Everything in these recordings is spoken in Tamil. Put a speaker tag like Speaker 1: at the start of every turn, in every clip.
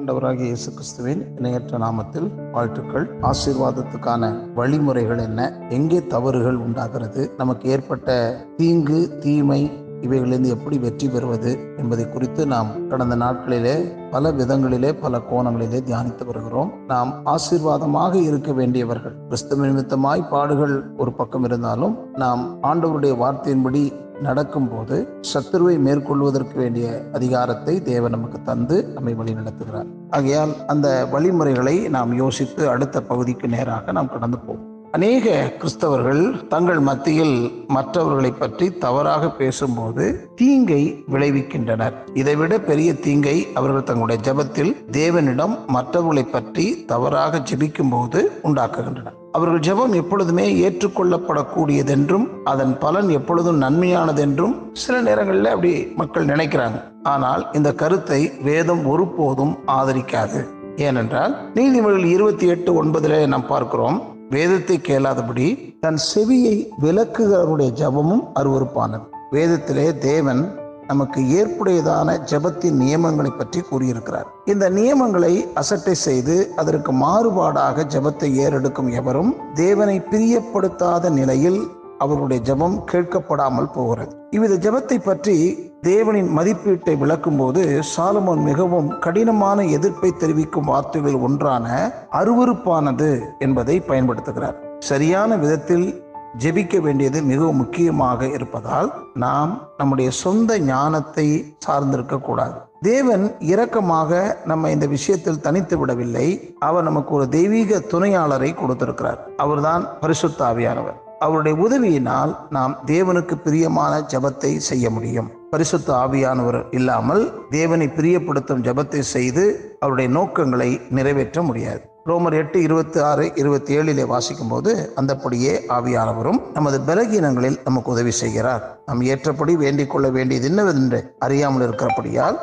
Speaker 1: ஆண்டவராகிய இயேசு கிறிஸ்துவின் இணையற்ற நாமத்தில் வாழ்த்துக்கள். ஆசீர்வாதத்துக்கான வழிமுறைகள் என்ன? எங்கே தவறுகள் உண்டாகிறது? நமக்கு ஏற்பட்ட தீங்கு தீமை இவைகளிலிருந்து எப்படி வெற்றி பெறுவது என்பதை குறித்து நாம் கடந்த நாட்களிலே பல விதங்களிலே பல கோணங்களிலே தியானித்து வருகிறோம். நாம் ஆசீர்வாதமாக இருக்க வேண்டியவர்கள். கிறிஸ்தவ நிமித்தமாய் பாடுகள் ஒரு பக்கம் இருந்தாலும் நாம் ஆண்டவருடைய வார்த்தையின்படி நடக்கும்போது சத்துருவை மேற்கொள்வதற்கு வேண்டிய அதிகாரத்தை தேவன் நமக்கு தந்து நம்மை வழி நடத்துகிறார். ஆகையால் அந்த வழிமுறைகளை நாம் யோசித்து அடுத்த பகுதிக்கு நேராக நாம் கடந்து போவோம். அநேக கிறிஸ்தவர்கள் தங்கள் மத்தியில் மற்றவர்களை பற்றி தவறாக பேசும்போது தீங்கை விளைவிக்கின்றனர். இதைவிட பெரிய தீங்கை அவர்கள் தங்களுடைய ஜெபத்தில் தேவனிடம் மற்றவர்களை பற்றி தவறாக ஜெபிக்கும் போது உண்டாக்குகின்றனர். அவர்கள் ஜெபம் எப்பொழுதுமே ஏற்றுக்கொள்ளப்படக்கூடியதென்றும் அதன் பலன் எப்பொழுதும் நன்மையானதென்றும் சில நேரங்களில் அப்படி மக்கள் நினைக்கிறாங்க. ஆனால் இந்த கருத்தை வேதம் ஒருபோதும் ஆதரிக்காது. ஏனென்றால் நீதிமொழிகள் இருபத்தி எட்டு ஒன்பதுல நாம் பார்க்கிறோம் வேதத்தை கேளாதபடி தன் செவியை விலக்குகிறவருடைய ஜபமும் அருவறுப்பானது வேதத்திலே தேவன் நமக்கு ஏற்புடையதான ஜபத்தின் நியமங்களை பற்றி கூறியிருக்கிறார். இந்த நியமங்களை அசட்டை செய்து அதற்கு மாறுபாடாக ஜபத்தை ஏறெடுக்கும் எவரும் தேவனை பிரியப்படுத்தாத நிலையில் அவருடைய ஜபம் கேட்கப்படாமல் போகிறது. இவ்வித ஜபத்தை பற்றி தேவனின் மதிப்பீட்டை விளக்கும் போது சாலமோன் மிகவும் கடினமான எதிர்ப்பை தெரிவிக்கும் வார்த்தைகள் ஒன்றான அருவறுப்பானது என்பதை பயன்படுத்துகிறார். சரியான விதத்தில் ஜெபிக்க வேண்டியது மிகவும் முக்கியமாக இருப்பதால் நாம் நம்முடைய சொந்த ஞானத்தை சார்ந்திருக்க கூடாது. தேவன் இரக்கமாக நம்ம இந்த விஷயத்தில் தனித்து விடவில்லை. அவர் நமக்கு ஒரு தெய்வீக துணையாளரை கொடுத்திருக்கிறார். அவர்தான் பரிசுத்த ஆவியானவர். அவருடைய உதவியினால் நாம் தேவனுக்கு பிரியமான ஜபத்தை செய்ய முடியும். பரிசுத்த ஆவியானவர் இல்லாமல் தேவனை பிரியப்படுத்தும் ஜபத்தை செய்து அவருடைய நோக்கங்களை நிறைவேற்ற முடியாது. ரோமர் எட்டு இருபத்தி ஆறு இருபத்தி ஏழிலே வாசிக்கும் போது அந்தப்படியே ஆவியானவரும் நமது பலகீனங்களில் நமக்கு உதவி செய்கிறார். நாம் ஏற்றபடி வேண்டிக் கொள்ள வேண்டியது என்னவென்று அறியாமல் இருக்கிறபடியால்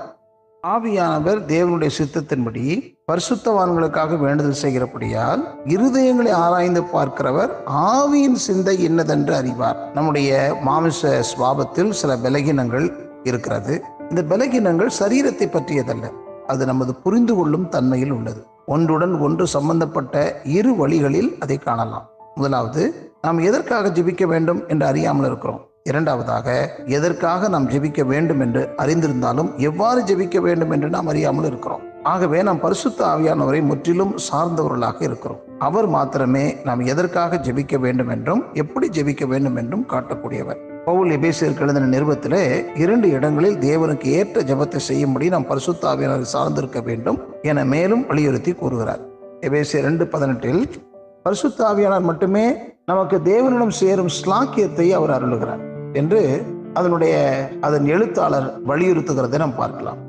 Speaker 1: ஆவியானவர் தேவனுடைய சித்தத்தின்படி பரிசுத்தவான்களுக்காக வேண்டுதல் செய்கிறபடியால் இருதயங்களை ஆராய்ந்து பார்க்கிறவர் ஆவியின் சிந்தை என்னதென்று அறிவார். நம்முடைய மாமிச சுவாபத்தில் சில பலகீனங்கள் இருக்கிறது. இந்த பலகீனங்கள் சரீரத்தை பற்றியதல்ல. அது நமது புரிந்து கொள்ளும் தன்மையில் உள்ளது. ஒன்றுடன் ஒன்று சம்பந்தப்பட்ட இரு வழிகளில் அதை காணலாம். முதலாவது நாம் எதற்காக ஜெபிக்க வேண்டும் என்று அறியாமல் இருக்கிறோம். இரண்டாவதாக எதற்காக நாம் ஜெபிக்க வேண்டும் என்று அறிந்திருந்தாலும் எவ்வாறு ஜெபிக்க வேண்டும் என்று நாம் அறியாமல் இருக்கிறோம். ஆகவே நாம் பரிசுத்த ஆவியானவரை முற்றிலும் சார்ந்தவர்களாக இருக்கிறோம். அவர் மாத்திரமே நாம் எதற்காக ஜெபிக்க வேண்டும் என்றும் எப்படி ஜெபிக்க வேண்டும் என்றும் காட்டக்கூடியவர். பவுல் எபேசியருக்கு எழுதின நிறுவத்திலே இரண்டு இடங்களில் தேவனுக்கு ஏற்ற ஜெபத்தை செய்யும்படி நாம் பரிசுத்தாவியனர் சார்ந்திருக்க வேண்டும் என மேலும் வலியுறுத்தி கூறுகிறார். எபேசியர் ரெண்டு பதினெட்டில் பரிசுத்தாவியானார் மட்டுமே நமக்கு தேவனிடம் சேரும் ஸ்லாக்கியத்தை அவர் அருளுகிறார் என்று அதனுடைய அதன் எழுத்தாளர் வலியுறுத்துகிறதை நாம் பார்க்கலாம்.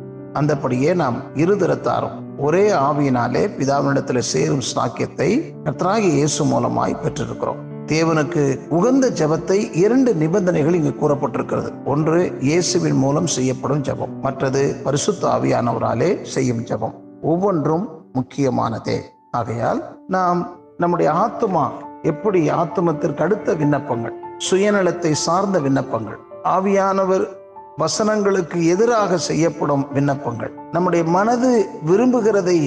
Speaker 1: அந்தபடியே நாம் இருதரத்தாரும் ஒரே ஆவியினாலே பிதாவினிடத்தில் சேரும் ஸ்லாக்கியத்தை கத்ராகி இயேசு மூலமாய் பெற்றிருக்கிறோம். தேவனுக்கு உகந்த ஜபத்தை இரண்டு நிபந்தனைகள் இங்கு கூறப்பட்டிருக்கிறது. ஒன்று இயேசுவின் மூலம் செய்யப்படும் ஜபம். மற்றது பரிசுத்த ஆவியானவராலே செய்யும் ஜபம். ஒவ்வொன்றும் முக்கியமானதே. ஆகையால் நாம் நம்முடைய ஆத்மா எப்படி ஆத்மத்திற்கு அடுத்த விண்ணப்பங்கள் சுயநலத்தை சார்ந்த விண்ணப்பங்கள் ஆவியானவர் வசனங்களுக்கு எதிராக செய்யப்படும் விண்ணப்பங்கள் நம்முடைய மனது விரும்புகிறதை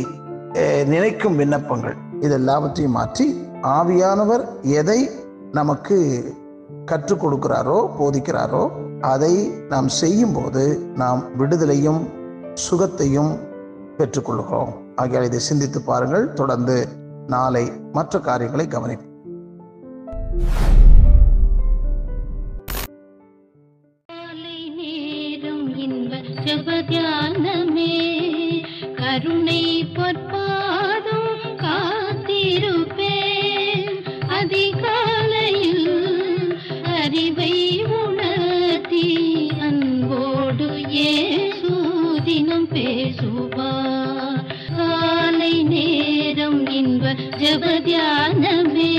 Speaker 1: நினைக்கும் விண்ணப்பங்கள் இதெல்லாவற்றையும் மாற்றி ஆவியானவர் எதை நமக்கு கற்றுக் கொடுக்கிறாரோ போதிக்கிறாரோ அதை நாம் செய்யும்போது நாம் விடுதலையும் சுகத்தையும் பெற்றுக்கொள்கிறோம். ஆகியால் இதை சிந்தித்து பாருங்கள். தொடர்ந்து நாளை மற்ற காரியங்களை கவனிப்போம்.
Speaker 2: கருணை அறிவை உணர்த்தி அன்போடு ஏசூதினம் பேசுவா. காலை நேரம் இன்ப ஜபத்தியானமே